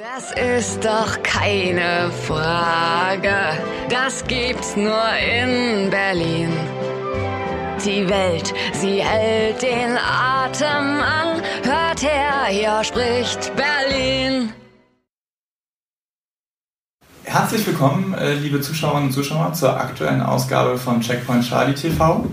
Das ist doch keine Frage. Das gibt's nur in Berlin. Die Welt, sie hält den Atem an. Hört her, hier spricht Berlin. Herzlich willkommen, äh, liebe Zuschauerinnen und Zuschauer, zur aktuellen Ausgabe von Checkpoint Charlie TV.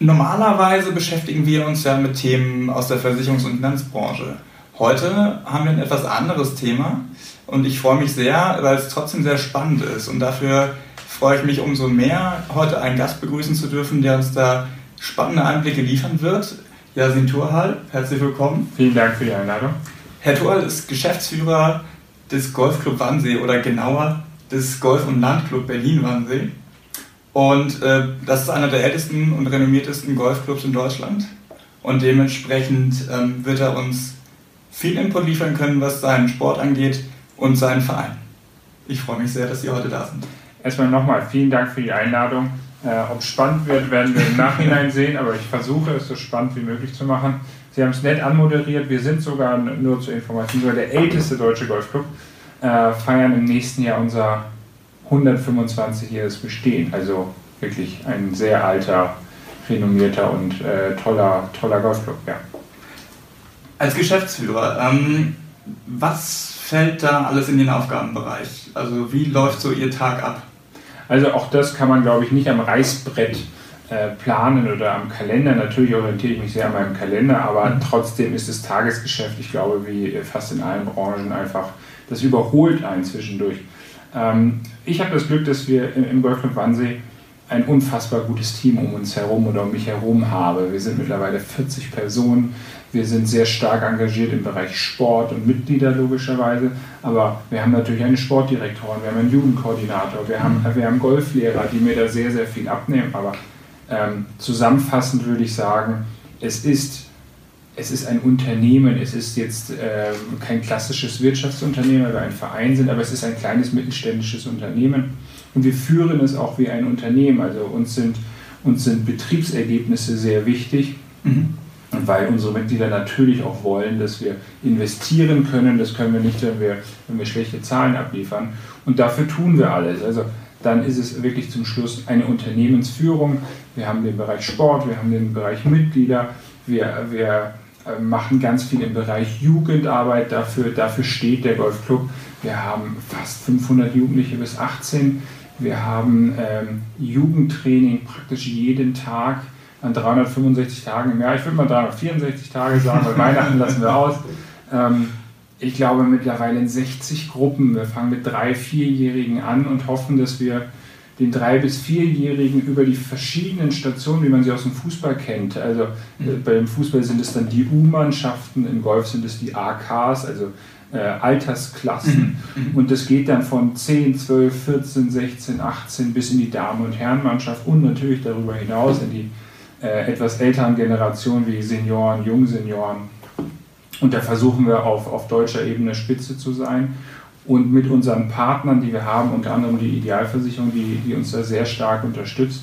Normalerweise beschäftigen wir uns ja mit Themen aus der Versicherungs- und Finanzbranche. Heute haben wir ein etwas anderes Thema und ich freue mich sehr, weil es trotzdem sehr spannend ist und dafür freue ich mich umso mehr, heute einen Gast begrüßen zu dürfen, der uns da spannende Einblicke liefern wird. Yasin Turhal, herzlich willkommen. Vielen Dank für die Einladung. Herr Turhal ist Geschäftsführer des Golfclub Wannsee oder genauer des Golf- und Landclub Berlin-Wannsee. Und äh, das ist einer der ältesten und renommiertesten Golfclubs in Deutschland. Und dementsprechend ähm, wird er uns viel Input liefern können, was seinen Sport angeht und seinen Verein. Ich freue mich sehr, dass Sie heute da sind. Erstmal nochmal vielen Dank für die Einladung. Äh, Ob es spannend wird, werden wir im Nachhinein sehen, aber ich versuche es so spannend wie möglich zu machen. Sie haben es nett anmoderiert. Wir sind sogar, nur zur Information, sogar der älteste deutsche Golfclub, äh, feiern im nächsten Jahr unser 125-jähriges Bestehen. Also wirklich ein sehr alter, renommierter und äh, toller, toller Golfclub. Ja. Als Geschäftsführer, ähm, was fällt da alles in den Aufgabenbereich? Also wie läuft so Ihr Tag ab? Also auch das kann man, glaube ich, nicht am Reißbrett äh, planen oder am Kalender. Natürlich orientiere ich mich sehr an meinem Kalender, aber mhm. trotzdem ist das Tagesgeschäft, ich glaube, wie fast in allen Branchen einfach, das überholt einen zwischendurch. Ähm, ich habe das Glück, dass wir im Golfclub Wannsee ein unfassbar gutes Team um uns herum oder um mich herum habe. Wir sind mittlerweile 40 Personen. Wir sind sehr stark engagiert im Bereich Sport und Mitglieder logischerweise. Aber wir haben natürlich eine Sportdirektorin, wir haben einen Jugendkoordinator, wir haben, wir haben Golflehrer, die mir da sehr, sehr viel abnehmen. Aber ähm, zusammenfassend würde ich sagen, es ist es ist ein Unternehmen, es ist jetzt äh, kein klassisches Wirtschaftsunternehmen, weil wir ein Verein sind, aber es ist ein kleines mittelständisches Unternehmen und wir führen es auch wie ein Unternehmen. Also uns sind, uns sind Betriebsergebnisse sehr wichtig. Mhm. Weil unsere Mitglieder natürlich auch wollen, dass wir investieren können. Das können wir nicht, wenn wir, wenn wir schlechte Zahlen abliefern. Und dafür tun wir alles. Also dann ist es wirklich zum Schluss eine Unternehmensführung. Wir haben den Bereich Sport, wir haben den Bereich Mitglieder, wir, wir äh, machen ganz viel im Bereich Jugendarbeit. Dafür, dafür steht der Golfclub. Wir haben fast 500 Jugendliche bis 18. Wir haben ähm, Jugendtraining praktisch jeden Tag an 365 Tagen im Jahr. Ich würde mal 364 Tage sagen, weil Weihnachten lassen wir aus. Ähm, ich glaube mittlerweile in 60 Gruppen. Wir fangen mit drei, vierjährigen an und hoffen, dass wir den drei- bis vierjährigen über die verschiedenen Stationen, wie man sie aus dem Fußball kennt. Also äh, bei dem Fußball sind es dann die U-Mannschaften, im Golf sind es die AKs, also äh, Altersklassen. Mhm. mhm. Und das geht dann von 10, 12, 14, 16, 18 bis in die Damen- und Herrenmannschaft und natürlich darüber hinaus in die äh, etwas älteren Generationen wie Senioren, Jungsenioren. Und da versuchen wir auf, auf deutscher Ebene Spitze zu sein und mit unseren Partnern, die wir haben, unter anderem die Idealversicherung, die, die uns da sehr stark unterstützt,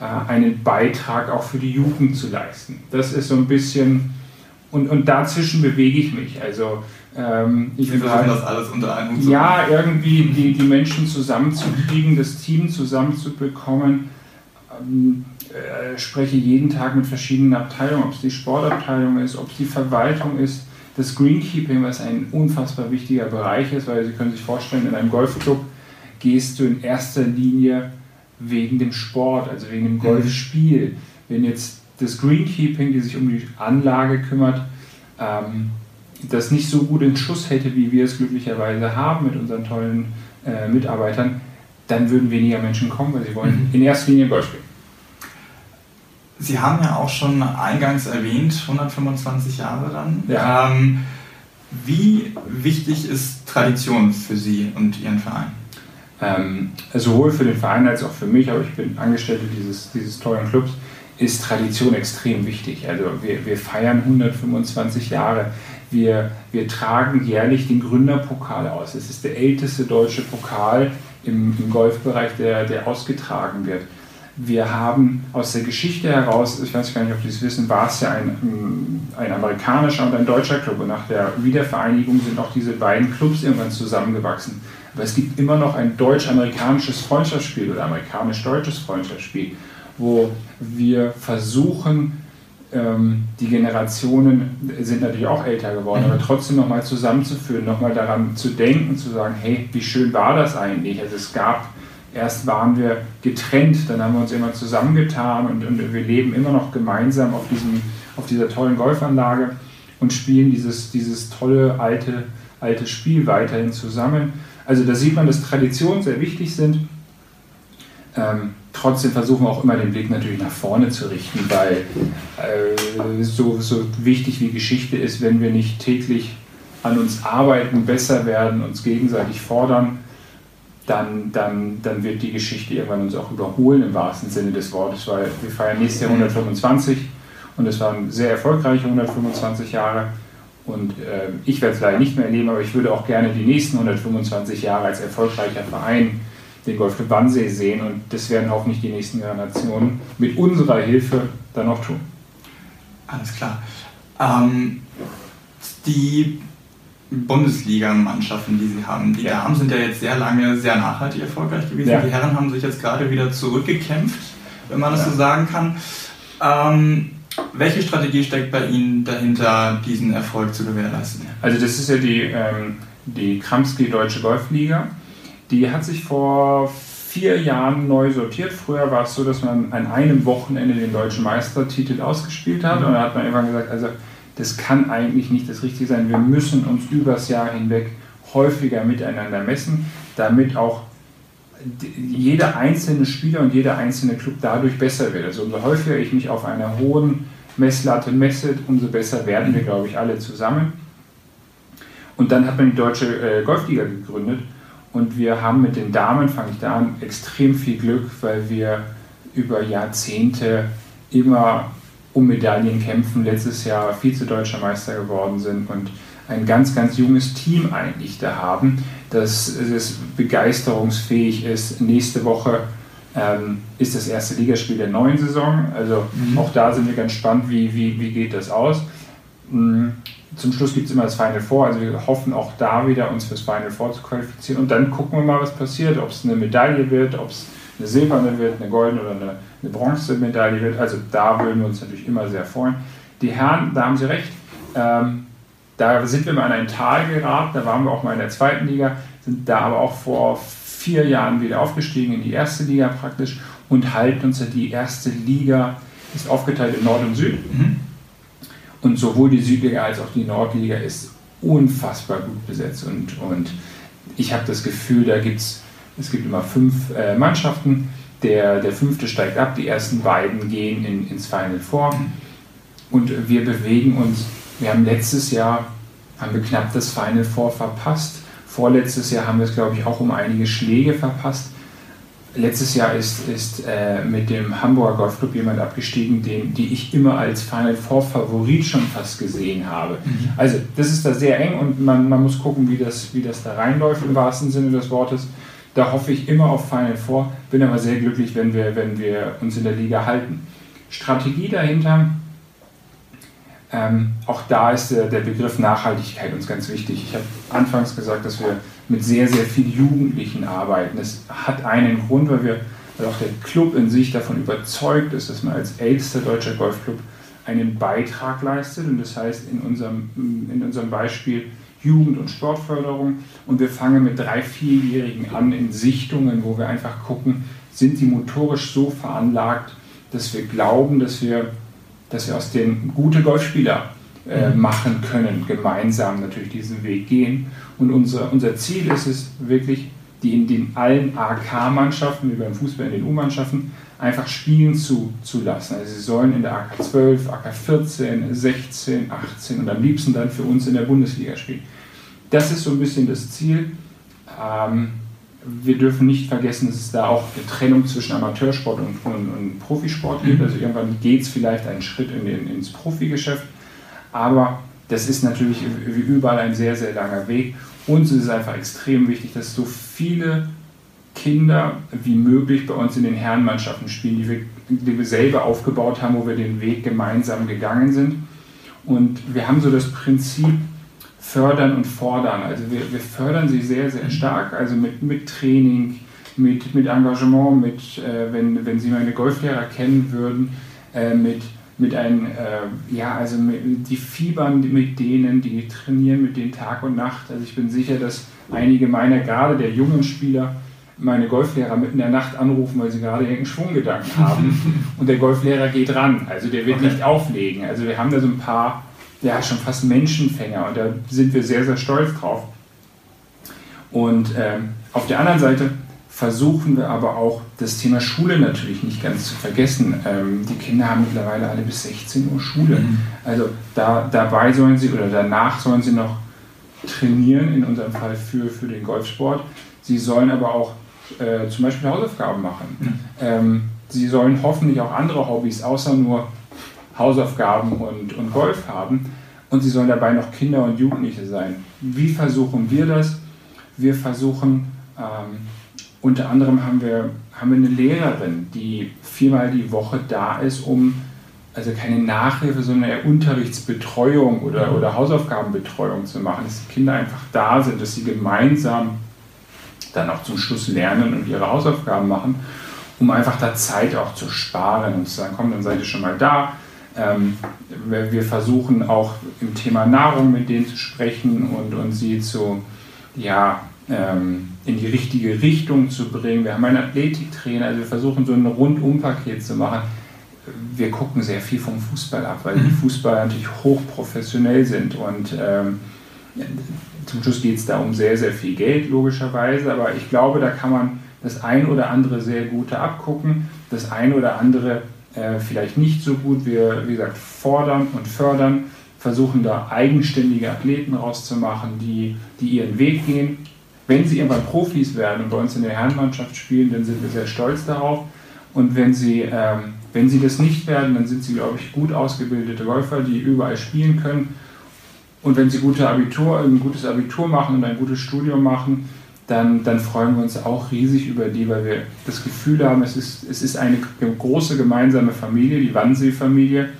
äh, einen Beitrag auch für die Jugend zu leisten. Das ist so ein bisschen, und, und dazwischen bewege ich mich. Also ähm, ich versuche halt, das alles unter einen Hut zu Ja, irgendwie die, die Menschen zusammenzukriegen, das Team zusammenzubekommen. Ähm, äh, spreche jeden Tag mit verschiedenen Abteilungen, ob es die Sportabteilung ist, ob es die Verwaltung ist das Greenkeeping, was ein unfassbar wichtiger Bereich ist, weil Sie können sich vorstellen, in einem Golfclub gehst du in erster Linie wegen dem Sport, also wegen dem mhm. Golfspiel. Wenn jetzt das Greenkeeping, die sich um die Anlage kümmert, ähm, das nicht so gut in Schuss hätte, wie wir es glücklicherweise haben mit unseren tollen äh, Mitarbeitern, dann würden weniger Menschen kommen, weil sie wollen mhm. in erster Linie Golf spielen. Sie haben ja auch schon eingangs erwähnt, 125 Jahre dann. Ja. Ähm, wie wichtig ist Tradition für Sie und Ihren Verein? Ähm, sowohl für den Verein als auch für mich, aber ich bin Angestellte dieses, dieses tollen Clubs, ist Tradition extrem wichtig. Also wir, wir feiern 125 Jahre. Wir, wir tragen jährlich den Gründerpokal aus. Es ist der älteste deutsche Pokal im, im Golfbereich, der, der ausgetragen wird wir haben aus der Geschichte heraus, ich weiß gar nicht, ob Sie es wissen, war es ja ein, ein amerikanischer und ein deutscher Club. Und nach der Wiedervereinigung sind auch diese beiden Clubs irgendwann zusammengewachsen. Aber es gibt immer noch ein deutsch-amerikanisches Freundschaftsspiel oder amerikanisch-deutsches Freundschaftsspiel, wo wir versuchen, ähm, die Generationen sind natürlich auch älter geworden, aber trotzdem nochmal zusammenzuführen, nochmal daran zu denken, zu sagen, hey, wie schön war das eigentlich? Also es gab Erst waren wir getrennt, dann haben wir uns immer zusammengetan und, und wir leben immer noch gemeinsam auf, diesem, auf dieser tollen Golfanlage und spielen dieses, dieses tolle alte, alte Spiel weiterhin zusammen. Also da sieht man, dass Traditionen sehr wichtig sind. Ähm, trotzdem versuchen wir auch immer den Blick natürlich nach vorne zu richten, weil äh, so, so wichtig wie Geschichte ist, wenn wir nicht täglich an uns arbeiten, besser werden, uns gegenseitig fordern, dann, dann, dann wird die Geschichte irgendwann uns auch überholen im wahrsten Sinne des Wortes, weil wir feiern nächstes Jahr 125 und es waren sehr erfolgreiche 125 Jahre. Und äh, ich werde es leider nicht mehr erleben, aber ich würde auch gerne die nächsten 125 Jahre als erfolgreicher Verein den Golfclub Wannsee sehen und das werden hoffentlich die nächsten Generationen mit unserer Hilfe dann auch tun. Alles klar. Ähm, die Bundesliga-Mannschaften, die sie haben. Die ja. Damen sind ja jetzt sehr lange sehr nachhaltig erfolgreich gewesen. Ja. Die Herren haben sich jetzt gerade wieder zurückgekämpft, wenn man das ja. so sagen kann. Ähm, welche Strategie steckt bei Ihnen dahinter, diesen Erfolg zu gewährleisten? Also das ist ja die, ähm, die Kramski Deutsche Golfliga. Die hat sich vor vier Jahren neu sortiert. Früher war es so, dass man an einem Wochenende den deutschen Meistertitel ausgespielt hat. Mhm. Und da hat man irgendwann gesagt, also das kann eigentlich nicht das Richtige sein. Wir müssen uns übers Jahr hinweg häufiger miteinander messen, damit auch jeder einzelne Spieler und jeder einzelne Club dadurch besser wird. Also umso häufiger ich mich auf einer hohen Messlatte messe, umso besser werden wir, glaube ich, alle zusammen. Und dann hat man die Deutsche äh, Golfliga gegründet und wir haben mit den Damen, fange ich da an, extrem viel Glück, weil wir über Jahrzehnte immer um Medaillen kämpfen, letztes Jahr Vize-Deutscher Meister geworden sind und ein ganz, ganz junges Team eigentlich da haben, das, das begeisterungsfähig ist. Nächste Woche ähm, ist das erste Ligaspiel der neuen Saison. Also mhm. auch da sind wir ganz spannend, wie, wie, wie geht das aus. Mhm. Zum Schluss gibt es immer das Final Four, also wir hoffen auch da wieder, uns fürs Final Four zu qualifizieren und dann gucken wir mal, was passiert, ob es eine Medaille wird, ob es eine silberne wird, eine goldene oder eine, eine Bronzemedaille wird. Also da würden wir uns natürlich immer sehr freuen. Die Herren, da haben Sie recht, ähm, da sind wir mal in ein Tal geraten, da waren wir auch mal in der zweiten Liga, sind da aber auch vor vier Jahren wieder aufgestiegen in die erste Liga praktisch und halten uns ja die erste Liga, ist aufgeteilt in Nord und Süd. Mhm. Und sowohl die Südliga als auch die Nordliga ist unfassbar gut besetzt. Und, und ich habe das Gefühl, da gibt es es gibt immer fünf äh, Mannschaften. Der, der fünfte steigt ab, die ersten beiden gehen in, ins Final Four. Und wir bewegen uns, wir haben letztes Jahr haben wir knapp das Final Four verpasst. Vorletztes Jahr haben wir es, glaube ich, auch um einige Schläge verpasst. Letztes Jahr ist, ist äh, mit dem Hamburger Golfclub jemand abgestiegen, den die ich immer als Final Four Favorit schon fast gesehen habe. Mhm. Also das ist da sehr eng und man, man muss gucken, wie das, wie das da reinläuft im wahrsten Sinne des Wortes. Da hoffe ich immer auf Final Four, bin aber sehr glücklich, wenn wir, wenn wir uns in der Liga halten. Strategie dahinter, ähm, auch da ist der, der, Begriff Nachhaltigkeit uns ganz wichtig. Ich habe anfangs gesagt, dass wir mit sehr, sehr vielen Jugendlichen arbeiten. Das hat einen Grund, weil, wir, weil auch der Club in sich davon überzeugt ist, dass man als ältester deutscher Golfclub einen Beitrag leistet. Und das heißt in unserem, in unserem Beispiel Jugend- und Sportförderung. Und wir fangen mit drei, vierjährigen an in Sichtungen, wo wir einfach gucken, sind die motorisch so veranlagt, dass wir glauben, dass wir, dass wir aus denen gute Golfspieler äh, mhm. machen können, gemeinsam natürlich diesen Weg gehen. Und unser, unser Ziel ist es wirklich, die in den allen AK-Mannschaften, wie beim Fußball in den U-Mannschaften, einfach spielen zu, zu lassen. Also sie sollen in der AK 12, AK 14, 16, 18 und am liebsten dann für uns in der Bundesliga spielen. Das ist so ein bisschen das Ziel. Ähm, wir dürfen nicht vergessen, dass es da auch eine Trennung zwischen Amateursport und, und, und Profisport gibt. Mhm. Also irgendwann geht es vielleicht einen Schritt in den, ins Profigeschäft. Aber das ist natürlich wie überall ein sehr, sehr langer Weg. Uns ist es einfach extrem wichtig, dass so viele Kinder wie möglich bei uns in den Herrenmannschaften spielen, die wir, die wir selber aufgebaut haben, wo wir den Weg gemeinsam gegangen sind. Und wir haben so das Prinzip fördern und fordern. Also wir, wir fördern sie sehr, sehr stark, also mit, mit Training, mit, mit Engagement, mit, äh, wenn, wenn Sie meine Golflehrer kennen würden, äh, mit, mit einem, äh, ja, also mit, die fiebern mit denen, die trainieren mit denen Tag und Nacht. Also ich bin sicher, dass einige meiner, gerade der jungen Spieler, meine Golflehrer mitten in der Nacht anrufen, weil sie gerade irgendeinen Schwunggedanken haben. und der Golflehrer geht ran. Also der wird okay. nicht auflegen. Also wir haben da so ein paar, ja, schon fast Menschenfänger und da sind wir sehr, sehr stolz drauf. Und ähm, auf der anderen Seite versuchen wir aber auch das Thema Schule natürlich nicht ganz zu vergessen. Ähm, die Kinder haben mittlerweile alle bis 16 Uhr Schule. Mhm. Also da, dabei sollen sie oder danach sollen sie noch trainieren, in unserem Fall für, für den Golfsport. Sie sollen aber auch äh, zum Beispiel Hausaufgaben machen. Ähm, sie sollen hoffentlich auch andere Hobbys außer nur Hausaufgaben und, und Golf haben. Und sie sollen dabei noch Kinder und Jugendliche sein. Wie versuchen wir das? Wir versuchen ähm, unter anderem haben wir, haben wir eine Lehrerin, die viermal die Woche da ist, um also keine Nachhilfe, sondern eher Unterrichtsbetreuung oder, mhm. oder Hausaufgabenbetreuung zu machen, dass die Kinder einfach da sind, dass sie gemeinsam dann auch zum Schluss lernen und ihre Hausaufgaben machen, um einfach da Zeit auch zu sparen und zu sagen, komm, dann seid ihr schon mal da. Ähm, wir versuchen auch im Thema Nahrung mit denen zu sprechen und, und sie zu, ja, ähm, in die richtige Richtung zu bringen. Wir haben einen Athletiktrainer, also wir versuchen so ein Rundumpaket zu machen. Wir gucken sehr viel vom Fußball ab, weil die mhm. Fußballer natürlich hochprofessionell sind und ähm, zum Schluss geht es da um sehr, sehr viel Geld, logischerweise, aber ich glaube, da kann man das ein oder andere sehr gute abgucken, das ein oder andere äh, vielleicht nicht so gut. Wir, wie gesagt, fordern und fördern, versuchen da eigenständige Athleten rauszumachen, die, die ihren Weg gehen wenn sie irgendwann Profis werden und bei uns in der Herrenmannschaft spielen, dann sind wir sehr stolz darauf. Und wenn sie, ähm, wenn sie das nicht werden, dann sind sie, glaube ich, gut ausgebildete Golfer, die überall spielen können. Und wenn sie gute Abitur, ein gutes Abitur machen und ein gutes Studium machen, dann, dann freuen wir uns auch riesig über die, weil wir das Gefühl haben, es ist, es ist eine große gemeinsame Familie, die Wannsee-Familie,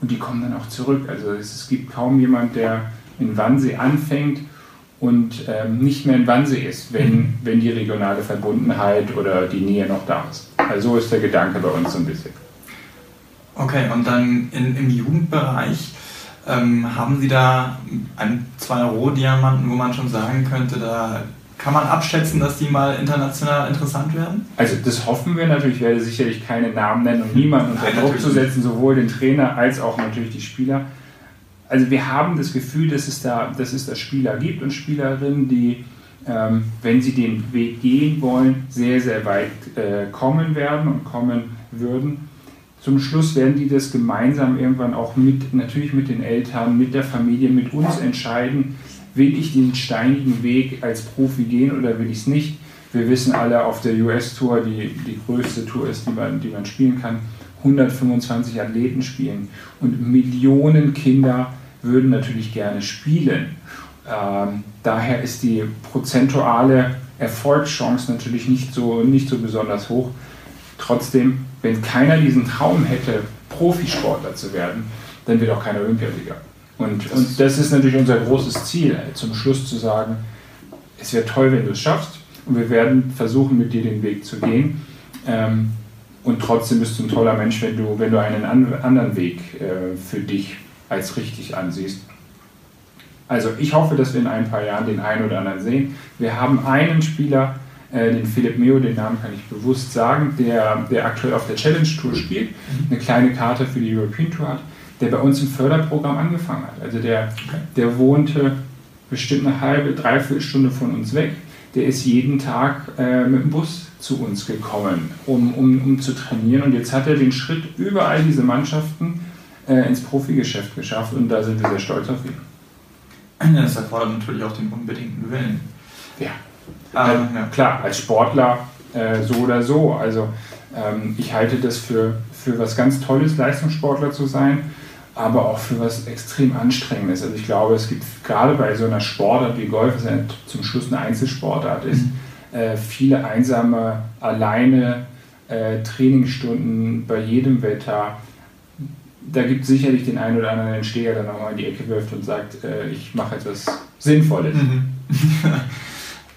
und die kommen dann auch zurück. Also es, es gibt kaum jemand, der in Wannsee anfängt und ähm, nicht mehr in Wannsee ist, wenn, wenn die regionale Verbundenheit oder die Nähe noch da ist. Also so ist der Gedanke bei uns so ein bisschen. Okay, und dann in, im Jugendbereich ähm, haben Sie da ein, zwei Rohdiamanten, wo man schon sagen könnte, da kann man abschätzen, dass die mal international interessant werden? Also das hoffen wir natürlich. Ich werde sicherlich keine Namen nennen und niemanden unter Druck zu setzen, sowohl den Trainer als auch natürlich die Spieler also wir haben das Gefühl, dass es da, dass es da Spieler gibt und Spielerinnen, die, ähm, wenn sie den Weg gehen wollen, sehr, sehr weit äh, kommen werden und kommen würden. Zum Schluss werden die das gemeinsam irgendwann auch mit, natürlich mit den Eltern, mit der Familie, mit uns entscheiden, will ich den steinigen Weg als Profi gehen oder will ich es nicht. Wir wissen alle auf der US-Tour, die die größte Tour ist, die man, die man spielen kann, 125 Athleten spielen und Millionen Kinder würden natürlich gerne spielen. Ähm, daher ist die prozentuale Erfolgschance natürlich nicht so, nicht so besonders hoch. Trotzdem, wenn keiner diesen Traum hätte, Profisportler zu werden, dann wird auch keiner Olympiasieger. Und das, und das ist natürlich unser großes Ziel, zum Schluss zu sagen, es wäre toll, wenn du es schaffst und wir werden versuchen, mit dir den Weg zu gehen. Ähm, und trotzdem bist du ein toller Mensch, wenn du, wenn du einen anderen Weg äh, für dich als richtig ansiehst. Also ich hoffe, dass wir in ein paar Jahren den einen oder anderen sehen. Wir haben einen Spieler, den Philipp Meo, den Namen kann ich bewusst sagen, der, der aktuell auf der Challenge Tour spielt, mhm. eine kleine Karte für die European Tour hat, der bei uns im Förderprogramm angefangen hat. Also der, der wohnte bestimmt eine halbe, dreiviertel Stunde von uns weg. Der ist jeden Tag äh, mit dem Bus zu uns gekommen, um, um, um zu trainieren. Und jetzt hat er den Schritt über all diese Mannschaften äh, ins Profigeschäft geschafft und da sind wir sehr stolz auf ihn. das erfordert natürlich auch den unbedingten Willen. Ja. Ähm, ja. Klar, als Sportler äh, so oder so. Also ähm, ich halte das für, für was ganz Tolles, Leistungssportler zu sein, aber auch für was extrem Anstrengendes. Also ich glaube, es gibt gerade bei so einer Sportart wie Golf, was ja zum Schluss eine Einzelsportart ist, mhm. äh, viele einsame, alleine äh, Trainingsstunden bei jedem Wetter. Da gibt es sicherlich den einen oder anderen Entsteher, der nochmal in die Ecke wirft und sagt, äh, ich mache etwas Sinnvolles. Mhm.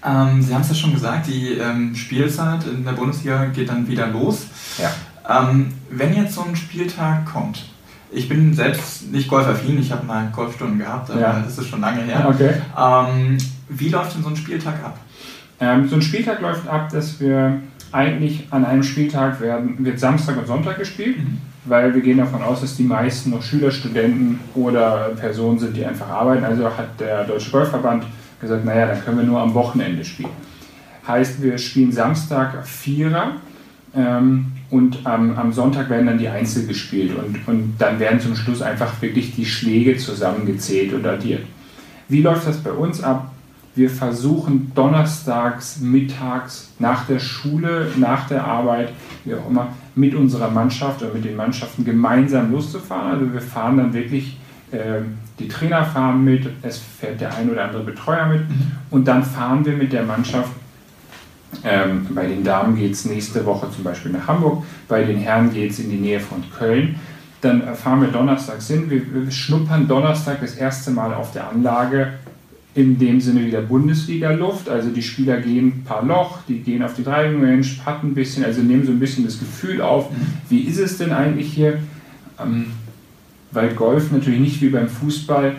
ähm, Sie haben es ja schon gesagt, die ähm, Spielzeit in der Bundesliga geht dann wieder los. Ja. Ähm, wenn jetzt so ein Spieltag kommt, ich bin selbst nicht golfaffin, ich habe mal Golfstunden gehabt, aber ja. das ist schon lange her. Okay. Ähm, wie läuft denn so ein Spieltag ab? Ähm, so ein Spieltag läuft ab, dass wir eigentlich an einem Spieltag werden, wird Samstag und Sonntag gespielt, mhm. weil wir gehen davon aus, dass die meisten noch Schüler, Studenten oder Personen sind, die einfach arbeiten. Also hat der Deutsche Golfverband gesagt, naja, dann können wir nur am Wochenende spielen. Heißt, wir spielen Samstag Vierer ähm, und am, am, Sonntag werden dann die Einzel gespielt und, und dann werden zum Schluss einfach wirklich die Schläge zusammengezählt und addiert. Wie läuft das bei uns ab? Wir versuchen donnerstags, mittags, nach der Schule, nach der Arbeit, wie auch immer, mit unserer Mannschaft oder mit den Mannschaften gemeinsam loszufahren. Also wir fahren dann wirklich, äh, die Trainer fahren mit, es fährt der ein oder andere Betreuer mit mhm. und dann fahren wir mit der Mannschaft ähm, bei den Damen geht es nächste Woche zum Beispiel nach Hamburg, bei den Herren geht es in die Nähe von Köln. Dann fahren wir donnerstags hin. Wir, wir, schnuppern Donnerstag das erste Mal auf der Anlage in dem Sinne wieder Bundesliga-Luft. Also die Spieler gehen ein paar Loch, die gehen auf die Driving Range, patten ein bisschen, also nehmen so ein bisschen das Gefühl auf, wie ist es denn eigentlich hier? Ähm, weil Golf natürlich nicht wie beim Fußball, äh,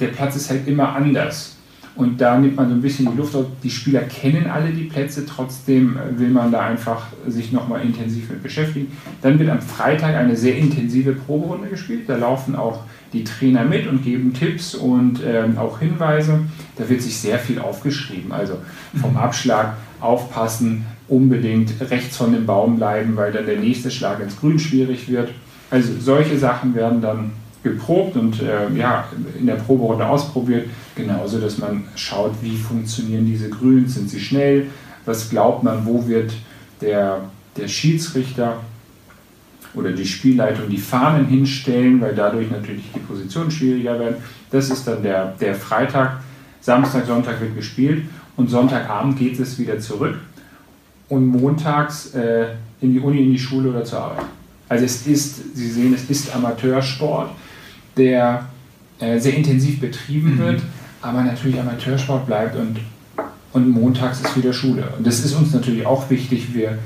der Platz ist halt immer anders. Und da nimmt man so ein bisschen die Luft auf. Die Spieler kennen alle die Plätze, trotzdem äh, will man da einfach sich nochmal intensiv mit beschäftigen. Dann wird am Freitag eine sehr intensive Proberunde gespielt. Da laufen auch die Trainer mit und geben Tipps und ähm, auch Hinweise. Da wird sich sehr viel aufgeschrieben. Also vom Abschlag aufpassen, unbedingt rechts von dem Baum bleiben, weil dann der nächste Schlag ins Grün schwierig wird. Also solche Sachen werden dann geprobt und äh, ja, in der Proberunde ausprobiert. Genauso, dass man schaut, wie funktionieren diese Grüns, sind sie schnell, was glaubt man, wo wird der, der Schiedsrichter oder die Spielleitung die Fahnen hinstellen, weil dadurch natürlich die Positionen schwieriger werden. Das ist dann der, der Freitag. Samstag, Sonntag wird gespielt und Sonntagabend geht es wieder zurück und montags äh, in die Uni, in die Schule oder zur Arbeit. Also es ist, Sie sehen, es ist Amateursport der äh, sehr intensiv betrieben mhm. wird, aber natürlich Amateursport bleibt und, und montags ist wieder Schule. Und das ist uns natürlich auch wichtig. Wir,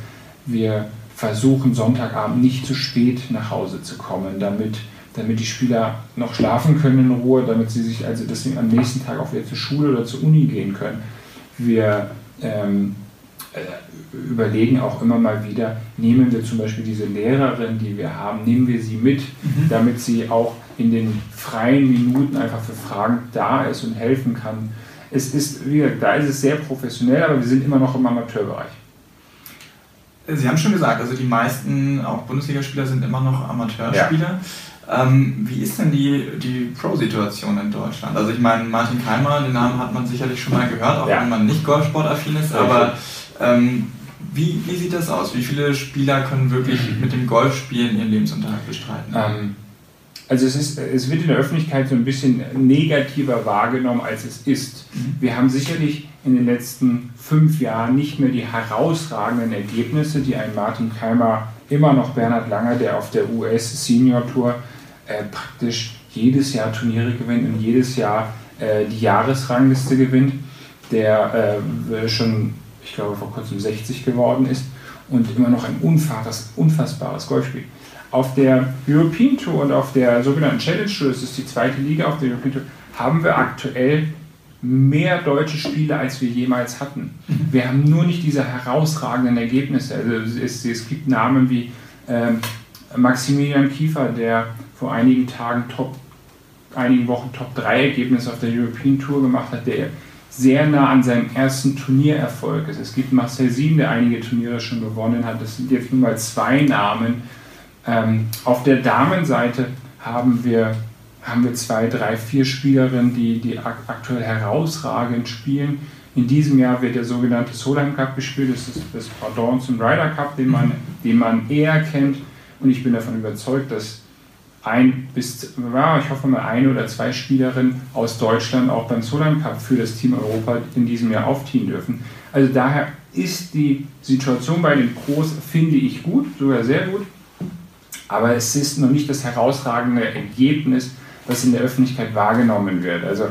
wir versuchen Sonntagabend nicht zu spät nach Hause zu kommen, damit, damit die Spieler noch schlafen können in Ruhe, damit sie sich also deswegen am nächsten Tag auch wieder zur Schule oder zur Uni gehen können. Wir ähm, äh, überlegen auch immer mal wieder, nehmen wir zum Beispiel diese Lehrerin, die wir haben, nehmen wir sie mit, mhm. damit sie auch in den freien Minuten einfach für Fragen da ist und helfen kann. Es ist, wie gesagt, da ist es sehr professionell, aber wir sind immer noch im Amateurbereich. Sie haben schon gesagt, also die meisten auch Bundesligaspieler sind immer noch Amateurspieler. Ja. Ähm, wie ist denn die, die Pro-Situation in Deutschland? Also ich meine, Martin Keimer, den Namen hat man sicherlich schon mal gehört, auch ja. wenn man nicht Golfsportaffin ist, aber ähm, wie, wie sieht das aus? Wie viele Spieler können wirklich mit dem Golfspielen ihren Lebensunterhalt bestreiten? Ähm, also es, ist, es wird in der Öffentlichkeit so ein bisschen negativer wahrgenommen, als es ist. Mhm. Wir haben sicherlich in den letzten fünf Jahren nicht mehr die herausragenden Ergebnisse, die ein Martin Keimer, immer noch Bernhard Langer, der auf der US Senior Tour äh, praktisch jedes Jahr Turniere gewinnt und jedes Jahr äh, die Jahresrangliste gewinnt, der äh, schon, ich glaube, vor kurzem 60 geworden ist und immer noch ein unfassbares, unfassbares Golf spielt. Auf der European Tour und auf der sogenannten Challenge Tour, das ist die zweite Liga auf der European Tour, haben wir aktuell mehr deutsche Spiele, als wir jemals hatten. Mhm. Wir haben nur nicht diese herausragenden Ergebnisse. Also es, es gibt Namen wie ähm, Maximilian Kiefer, der vor einigen Tagen Top, einigen Wochen Top 3 Ergebnisse auf der European Tour gemacht hat, der sehr nah an seinem ersten Turniererfolg ist. Es gibt Marcel Sieben, der einige Turniere schon gewonnen hat. Das sind jetzt nun mal zwei Namen, ähm, auf der Damenseite haben wir, haben wir zwei, drei, vier Spielerinnen, die, die aktuell herausragend spielen. In diesem Jahr wird der sogenannte Solheim Cup gespielt, das ist das Pardon zum Ryder Cup, den man, den man eher kennt. Und ich bin davon überzeugt, dass ein bis, ja, ich hoffe mal, eine oder zwei Spielerinnen aus Deutschland auch beim Solheim Cup für das Team Europa in diesem Jahr aufziehen dürfen. Also daher ist die Situation bei den Pros, finde ich gut, sogar sehr gut. Aber es ist noch nicht das herausragende Ergebnis, was in der Öffentlichkeit wahrgenommen wird. Also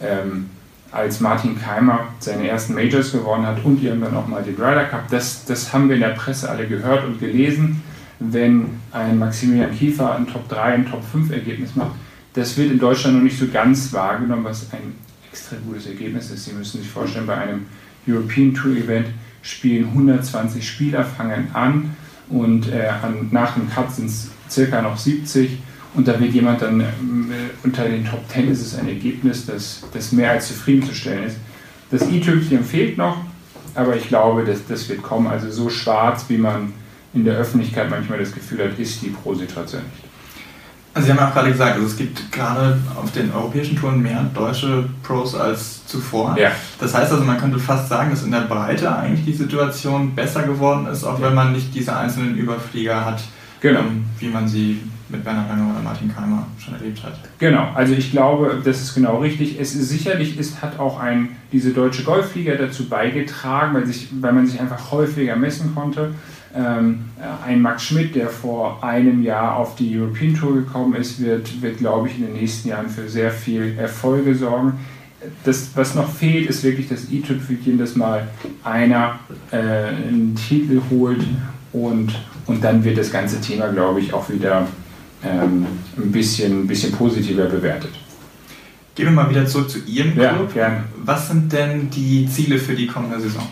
ähm, als Martin Keimer seine ersten Majors gewonnen hat und irgendwann auch mal den Ryder Cup, das, das haben wir in der Presse alle gehört und gelesen. Wenn ein Maximilian Kiefer ein Top 3, ein Top 5 Ergebnis macht, das wird in Deutschland noch nicht so ganz wahrgenommen, was ein extrem gutes Ergebnis ist. Sie müssen sich vorstellen, bei einem European Tour Event spielen 120 Spieler, fangen an und äh, an, nach dem Cut sind es circa noch 70 und da wird jemand dann äh, unter den Top 10 ist es ein Ergebnis, das, das mehr als zufriedenzustellen ist. Das i-Tüpfchen fehlt noch, aber ich glaube, das, das wird kommen. Also so schwarz, wie man in der Öffentlichkeit manchmal das Gefühl hat, ist die Pro-Situation nicht. Also Sie haben ja auch gerade gesagt, also es gibt gerade auf den europäischen Touren mehr deutsche Pros als zuvor. Ja. Das heißt also, man könnte fast sagen, dass in der Breite eigentlich die Situation besser geworden ist, auch wenn man nicht diese einzelnen Überflieger hat, genau. Ähm, wie man sie mit Bernhard Langer oder Martin Keimer schon erlebt hat. Genau, also ich glaube, das ist genau richtig. Es ist sicherlich ist, hat auch ein, diese deutsche Golfflieger dazu beigetragen, weil, sich, weil man sich einfach häufiger messen konnte. Ähm, ein Max Schmidt, der vor einem Jahr auf die European Tour gekommen ist, wird, wird, glaube ich, in den nächsten Jahren für sehr viel Erfolge sorgen. Das, was noch fehlt, ist wirklich das i-Tüpfelchen, dass mal einer äh, einen Titel holt und, und dann wird das ganze Thema, glaube ich, auch wieder ähm, ein bisschen, bisschen positiver bewertet. Gehen wir mal wieder zurück zu Ihrem Club. Ja, Was sind denn die Ziele für die kommende Saison?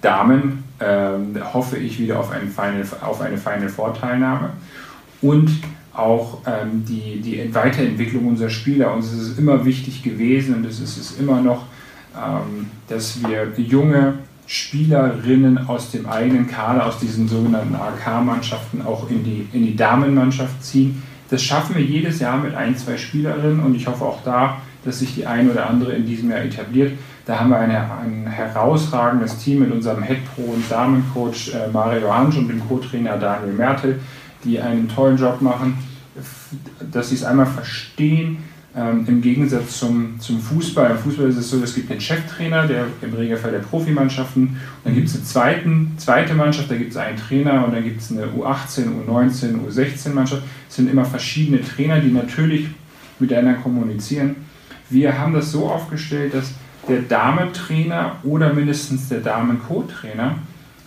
Damen hoffe ich wieder auf, ein Final, auf eine Final Vorteilnahme und auch ähm, die, die Weiterentwicklung unserer Spieler. Uns ist es immer wichtig gewesen und es ist es immer noch, ähm, dass wir junge Spielerinnen aus dem eigenen Kader, aus diesen sogenannten AK-Mannschaften auch in die, in die Damenmannschaft ziehen. Das schaffen wir jedes Jahr mit ein, zwei Spielerinnen und ich hoffe auch da, dass sich die eine oder andere in diesem Jahr etabliert. Da haben wir eine, ein herausragendes Team mit unserem Head Pro und Damencoach äh, Mario Hansch und dem Co-Trainer Daniel Mertel, die einen tollen Job machen, dass sie es einmal verstehen, ähm, Im Gegensatz zum, zum Fußball. Im Fußball ist es so, es gibt den Cheftrainer, der im Regelfall der Profimannschaften. Dann gibt es eine zweite Mannschaft, da gibt es einen Trainer und dann gibt es eine U18, U19, U16 Mannschaft. Es sind immer verschiedene Trainer, die natürlich miteinander kommunizieren. Wir haben das so aufgestellt, dass der Damentrainer oder mindestens der Damen-Co-Trainer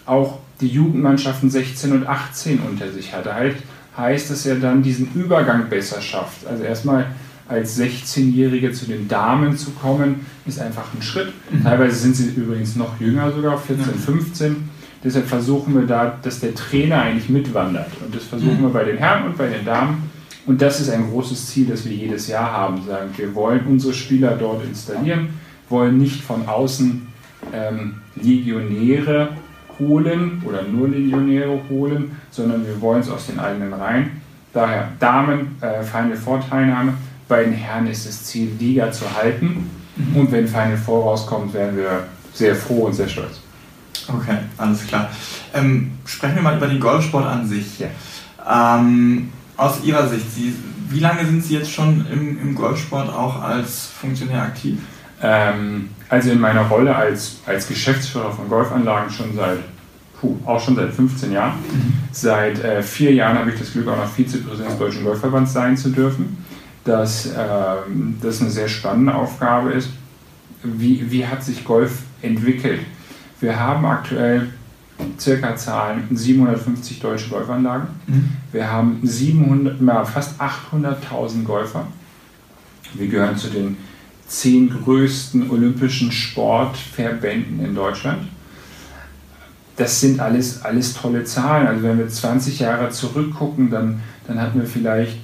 auch die Jugendmannschaften 16 und 18 unter sich hatte. Halt heißt, dass er dann diesen Übergang besser schafft. Also erstmal als 16-Jährige zu den Damen zu kommen, ist einfach ein Schritt. Mhm. Teilweise sind sie übrigens noch jünger, sogar 14, ja. 15. Deshalb versuchen wir da, dass der Trainer eigentlich mitwandert. Und das versuchen mhm. wir bei den Herren und bei den Damen. Und das ist ein großes Ziel, das wir jedes Jahr haben. Sagen, wir wollen unsere Spieler dort installieren, wollen nicht von außen ähm, Legionäre holen oder nur Legionäre holen, sondern wir wollen es aus den eigenen Reihen. Daher Damen, äh, feine Vorteilnahme bei den Herren ist das Ziel, Liga zu halten. Mhm. Und wenn Final Four rauskommt, wären wir sehr froh und sehr stolz. Okay, alles klar. Ähm, sprechen wir mal über den Golfsport an sich. Ja. Ähm, aus Ihrer Sicht, Sie, wie lange sind Sie jetzt schon im, im Golfsport auch als Funktionär aktiv? Ähm, also in meiner Rolle als, als Geschäftsführer von Golfanlagen schon seit, puh, auch schon seit 15 Jahren. Mhm. Seit äh, vier Jahren habe ich das Glück, auch noch Vizepräsident des Deutschen Golfverbands sein zu dürfen dass äh, das eine sehr spannende Aufgabe ist. Wie, wie hat sich Golf entwickelt? Wir haben aktuell circa Zahlen 750 deutsche Golfanlagen. Mhm. Wir haben 700, na, fast 800.000 Golfer. Wir gehören zu den zehn größten olympischen Sportverbänden in Deutschland. Das sind alles, alles tolle Zahlen. Also wenn wir 20 Jahre zurückgucken, dann, dann hatten wir vielleicht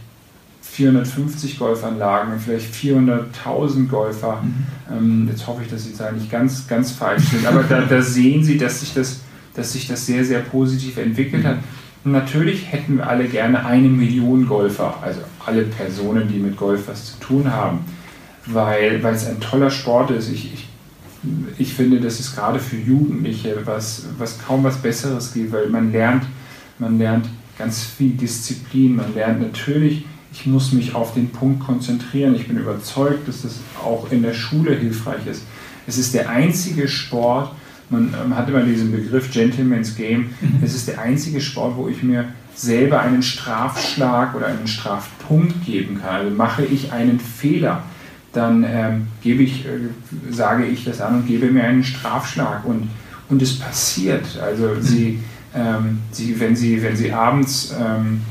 450 Golfanlagen, vielleicht 400.000 Golfer. Mhm. Ähm, jetzt hoffe ich, dass die Zahlen nicht ganz, ganz falsch sind, aber da, da, sehen Sie, dass sich, das, dass sich das sehr, sehr positiv entwickelt hat. Und natürlich hätten wir alle gerne eine Million Golfer, also alle Personen, die mit Golf was zu tun haben, weil, weil es ein toller Sport ist. Ich, ich, ich finde, das ist gerade für Jugendliche was, was kaum was Besseres gibt, weil man lernt, man lernt ganz viel Disziplin. Man lernt natürlich, ich muss mich auf den Punkt konzentrieren. Ich bin überzeugt, dass das auch in der Schule hilfreich ist. Es ist der einzige Sport, man ähm, hat immer diesen Begriff Gentleman's Game. Mhm. Es ist der einzige Sport, wo ich mir selber einen Strafschlag oder einen Strafpunkt geben kann. Also mache ich einen Fehler, dann ähm, gebe ich, äh, sage ich das an und gebe mir einen Strafschlag. Und, und es passiert. Also mhm. sie, ähm, sie, wenn, sie, wenn sie abends ähm,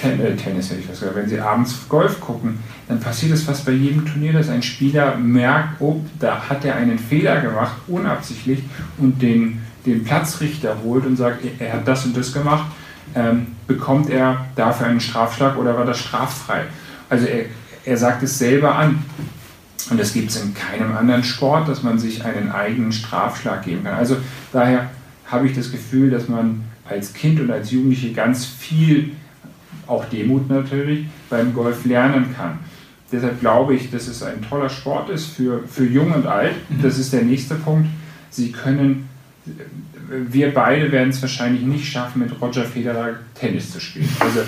Ten, äh, Tennis hätte ich was gesagt, wenn sie abends Golf gucken, dann passiert es fast bei jedem Turnier, dass ein Spieler merkt, oh, da hat er einen Fehler gemacht, unabsichtlich, und den, den Platzrichter holt und sagt, er hat das und das gemacht, ähm, bekommt er dafür einen Strafschlag oder war das straffrei? Also er, er sagt es selber an. Und das gibt es in keinem anderen Sport, dass man sich einen eigenen Strafschlag geben kann. Also daher habe ich das Gefühl, dass man als Kind und als Jugendliche ganz viel, auch Demut natürlich, beim Golf lernen kann. Deshalb glaube ich, dass es ein toller Sport ist für, für Jung und Alt. Mhm. Das ist der nächste Punkt. Sie können, wir beide werden es wahrscheinlich nicht schaffen, mit Roger Federer Tennis zu spielen. Also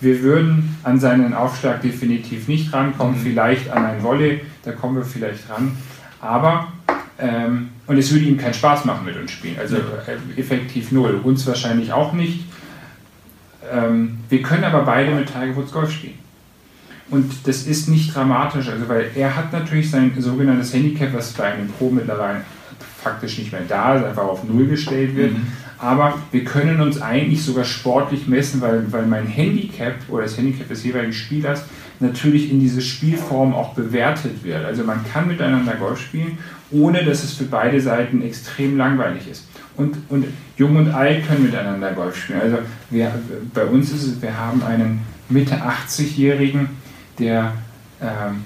wir würden an seinen Aufschlag definitiv nicht rankommen, mhm. vielleicht an ein Volley, da kommen wir vielleicht ran. Aber, ähm, und es würde ihm keinen Spaß machen mit uns spielen. Also äh, effektiv null. Uns wahrscheinlich auch nicht. Ähm, wir können aber beide mit Tiger Woods Golf spielen. Und das ist nicht dramatisch, also weil er hat natürlich sein sogenanntes Handicap, was bei einem Pro mittlerweile faktisch nicht mehr da ist, einfach auf Null gestellt wird. Mhm. Aber wir können uns eigentlich sogar sportlich messen, weil, weil mein Handicap oder das Handicap des jeweiligen Spielers natürlich in diese Spielform auch bewertet wird. Also man kann miteinander Golf spielen, ohne dass es für beide Seiten extrem langweilig ist. Und, und Jung und Alt können miteinander Golf spielen. Also wir, bei uns ist es, wir haben einen Mitte 80-Jährigen, der, ähm,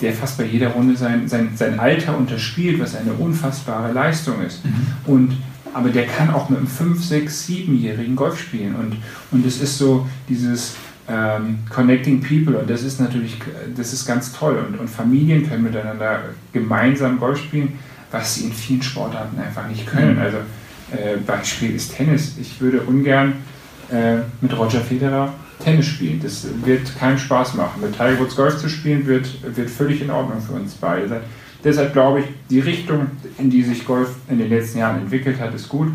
der fast bei jeder Runde sein, sein, sein Alter unterspielt, was eine unfassbare Leistung ist. Mhm. Und, aber der kann auch mit einem 5-, 6-, 7-Jährigen Golf spielen. Und, und es ist so dieses ähm, Connecting People und das ist natürlich, das ist ganz toll. Und, und Familien können miteinander gemeinsam Golf spielen, was sie in vielen Sportarten einfach nicht können. Mhm. Also äh, Beispiel ist Tennis. Ich würde ungern äh, mit Roger Federer Tennis spielen. Das wird keinen Spaß machen. Mit Tiger Woods Golf zu spielen, wird, wird völlig in Ordnung für uns beide sein. Deshalb glaube ich, die Richtung, in die sich Golf in den letzten Jahren entwickelt hat, ist gut.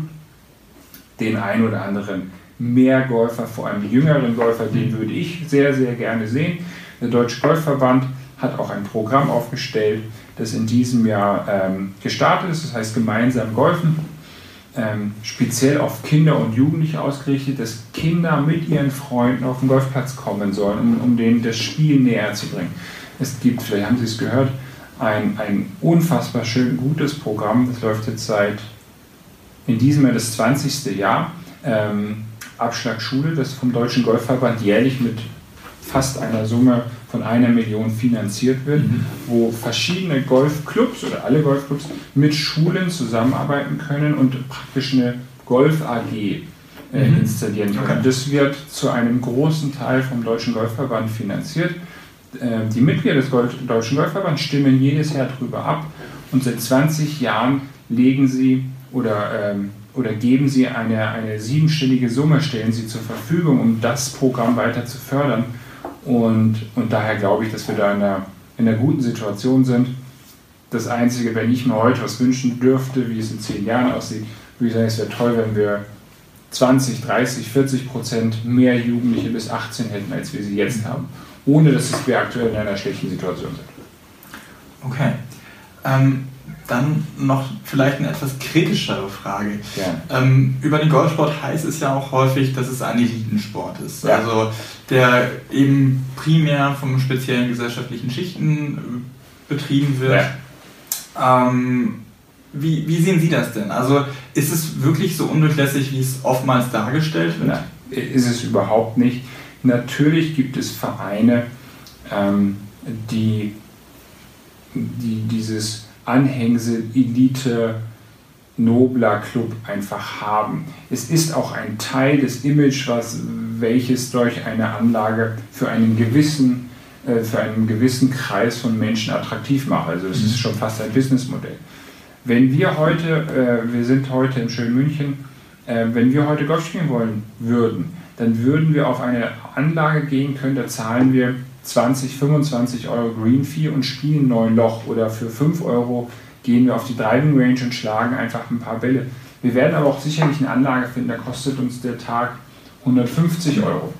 Den einen oder anderen mehr Golfer, vor allem die jüngeren Golfer, den würde ich sehr, sehr gerne sehen. Der Deutsche Golfverband hat auch ein Programm aufgestellt, das in diesem Jahr ähm, gestartet ist, das heißt gemeinsam golfen ähm, speziell auf Kinder und Jugendliche ausgerichtet, dass Kinder mit ihren Freunden auf den Golfplatz kommen sollen, um, um denen das Spiel näher zu bringen. Es gibt, vielleicht haben Sie es gehört, ein, ein unfassbar schön gutes Programm, das läuft jetzt seit in diesem Jahr das 20. Jahr. Ähm, Abschlagschule, das vom Deutschen Golfverband jährlich mit fast einer Summe von einer Million finanziert wird, mhm. wo verschiedene Golfclubs oder alle Golfclubs mit Schulen zusammenarbeiten können und praktisch eine Golf AG äh, mhm. installieren können. Okay. Das wird zu einem großen Teil vom Deutschen Golfverband finanziert. Äh, die Mitglieder des Deutschen Golfverbands stimmen jedes Jahr darüber ab und seit 20 Jahren legen sie oder, ähm, oder geben sie eine, eine siebenstellige Summe, stellen sie zur Verfügung, um das Programm weiter zu fördern. Und, und daher glaube ich, dass wir da in einer, in einer guten Situation sind. Das Einzige, wenn ich mir heute was wünschen dürfte, wie es in zehn Jahren aussieht, würde ich sagen, es wäre toll, wenn wir 20, 30, 40 Prozent mehr Jugendliche bis 18 hätten, als wir sie jetzt haben. Ohne dass wir aktuell in einer schlechten Situation sind. Okay. Ähm, dann noch vielleicht eine etwas kritischere Frage. Ja. Ähm, über den Golfsport heißt es ja auch häufig, dass es ein Elitensport ist. Ja. Also der eben primär von speziellen gesellschaftlichen Schichten äh, betrieben wird. Ja. Ähm, wie, wie, sehen Sie das denn? Also ist es wirklich so undurchlässig, wie es oftmals dargestellt wird? Nein, ist es überhaupt nicht. Natürlich gibt es Vereine, ähm, die, die dieses Anhängsel, Elite, nobler Club einfach haben. Es ist auch ein Teil des Image, was, welches durch eine Anlage für einen gewissen, äh, für einen gewissen Kreis von Menschen attraktiv macht. Also es ist mhm. schon fast ein Businessmodell. Wenn wir heute, äh, wir sind heute im schönen München äh, wenn wir heute Golf spielen wollen würden, dann würden wir auf eine Anlage gehen können, da zahlen wir 20, 25 Euro Green Fee und spielen neun Loch oder für 5 Euro gehen wir auf die Driving Range und schlagen einfach ein paar Bälle. Wir werden aber auch sicherlich eine Anlage finden, da kostet uns der Tag 150 Euro.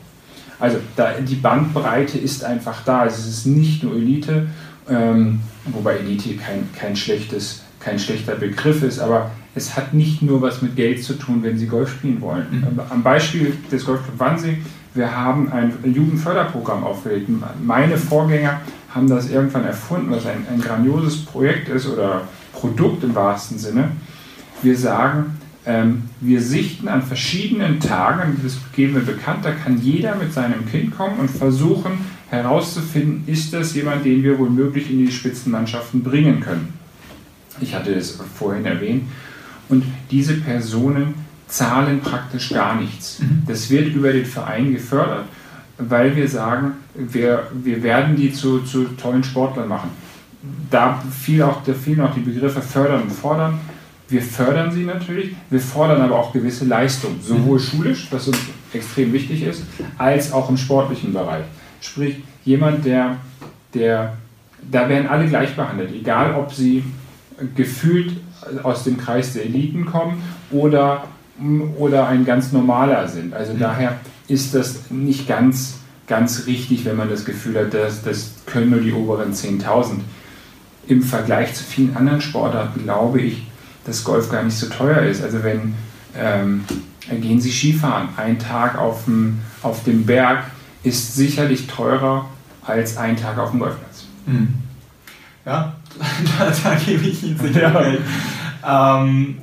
Also da, die Bandbreite ist einfach da. Also es ist nicht nur Elite, ähm, wobei Elite kein, kein, schlechtes, kein schlechter Begriff ist, aber es hat nicht nur was mit Geld zu tun, wenn Sie Golf spielen wollen. Mhm. Am Beispiel des Golfclub Wannsee, wir haben ein Jugendförderprogramm aufgelegt. Meine Vorgänger haben das irgendwann erfunden, was ein, ein grandioses Projekt ist oder Produkt im wahrsten Sinne. Wir sagen, ähm, wir sichten an verschiedenen Tagen, das geben wir bekannt, da kann jeder mit seinem Kind kommen und versuchen herauszufinden, ist das jemand, den wir wohl möglich in die Spitzenmannschaften bringen können. Ich hatte es vorhin erwähnt. Und diese Personen zahlen praktisch gar nichts. Mhm. Das wird über den Verein gefördert, weil wir sagen, wir, wir werden die zu, zu tollen Sportlern machen. Da, fiel auch, da fielen auch die Begriffe fördern und fordern. Wir fördern sie natürlich, wir fordern aber auch gewisse Leistungen, sowohl mhm. schulisch, was uns extrem wichtig ist, als auch im sportlichen Bereich. Sprich, jemand, der, der da werden alle gleich behandelt, egal ob sie gefühlt aus dem Kreis der Eliten kommen oder, oder ein ganz normaler sind. Also mhm. daher ist das nicht ganz, ganz richtig, wenn man das Gefühl hat, dass das können nur die oberen 10.000. Im Vergleich zu vielen anderen Sportarten glaube ich, dass Golf gar nicht so teuer ist. Also wenn ähm, gehen Sie Skifahren, ein Tag auf dem, auf dem Berg ist sicherlich teurer als ein Tag auf dem Golfplatz. Mhm. Ja, da, da, gebe ich Ihnen sicher ja. ähm,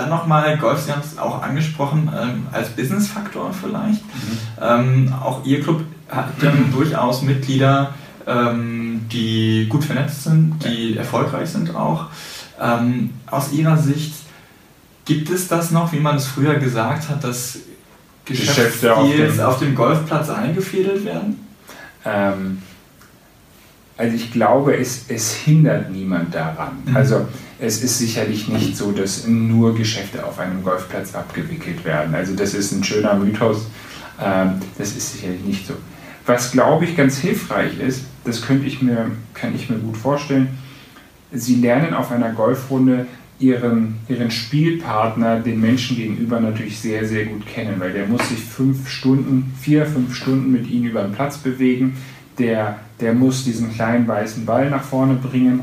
Dann nochmal Golf, Sie haben es auch angesprochen, ähm, als Business-Faktor vielleicht. Mhm. Ähm, auch Ihr Club hat mhm. durchaus Mitglieder, ähm, die gut vernetzt sind, die ja. erfolgreich sind auch. Ähm, aus Ihrer Sicht, gibt es das noch, wie man es früher gesagt hat, dass Geschäfte auf dem, auf dem Golfplatz eingefädelt werden? Ähm, also ich glaube, es, es hindert niemand daran. Mhm. Also es ist sicherlich nicht so, dass nur Geschäfte auf einem Golfplatz abgewickelt werden. Also das ist ein schöner Mythos. Ähm, das ist sicherlich nicht so. Was glaube ich ganz hilfreich ist, das könnte ich mir, kann ich mir gut vorstellen, Sie lernen auf einer Golfrunde ihren, ihren Spielpartner, den Menschen gegenüber, natürlich sehr, sehr gut kennen, weil der muss sich fünf Stunden, vier, fünf Stunden mit ihnen über den Platz bewegen. Der, der muss diesen kleinen weißen Ball nach vorne bringen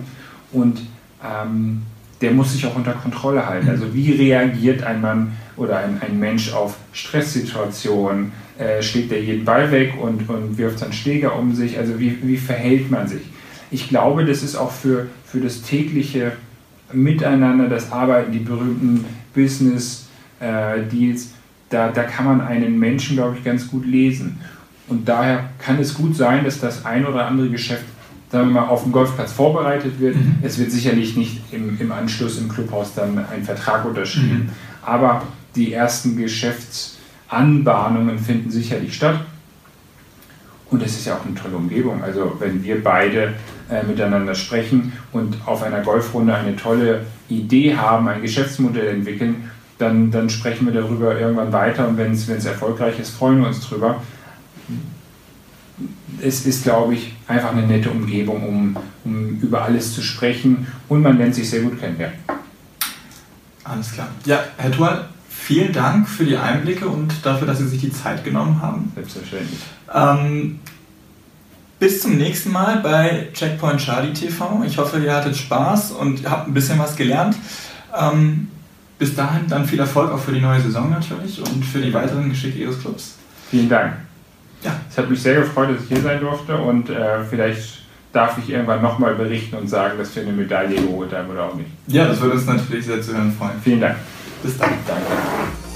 und ähm, der muss sich auch unter Kontrolle halten. Also wie reagiert ein Mann oder ein, ein Mensch auf Stresssituationen? Äh, schlägt er jeden Ball weg und, und wirft seinen Schläger um sich? Also wie, wie verhält man sich? Ich glaube, das ist auch für, für das tägliche Miteinander, das Arbeiten, die berühmten Business-Deals, äh, da, da kann man einen Menschen, glaube ich, ganz gut lesen. Und daher kann es gut sein, dass das ein oder andere Geschäft sagen wir mal, auf dem Golfplatz vorbereitet wird. Mhm. Es wird sicherlich nicht im, im Anschluss im Clubhaus dann ein Vertrag unterschrieben. Mhm. Aber die ersten Geschäftsanbahnungen finden sicherlich statt. Und es ist ja auch eine tolle Umgebung. Also wenn wir beide äh, miteinander sprechen und auf einer Golfrunde eine tolle Idee haben, ein Geschäftsmodell entwickeln, dann, dann sprechen wir darüber irgendwann weiter und wenn es erfolgreich ist, freuen wir uns drüber. Es ist, glaube ich, einfach eine nette Umgebung, um, um über alles zu sprechen und man lernt sich sehr gut kennen. Ja. Alles klar. Ja, Herr Tual, vielen Dank für die Einblicke und dafür, dass Sie sich die Zeit genommen haben. Selbstverständlich. Ähm, bis zum nächsten Mal bei Checkpoint Charlie TV. Ich hoffe, ihr hattet Spaß und habt ein bisschen was gelernt. Ähm, bis dahin dann viel Erfolg auch für die neue Saison natürlich und für die weiteren Geschicke Ihres Clubs. Vielen Dank. Ja. Es hat mich sehr gefreut, dass ich hier sein durfte und äh, vielleicht darf ich irgendwann nochmal berichten und sagen, dass wir eine Medaille geholt haben oder auch nicht. Ja, das würde uns natürlich sehr zu hören freuen. Vielen Dank. Bis dann. Danke.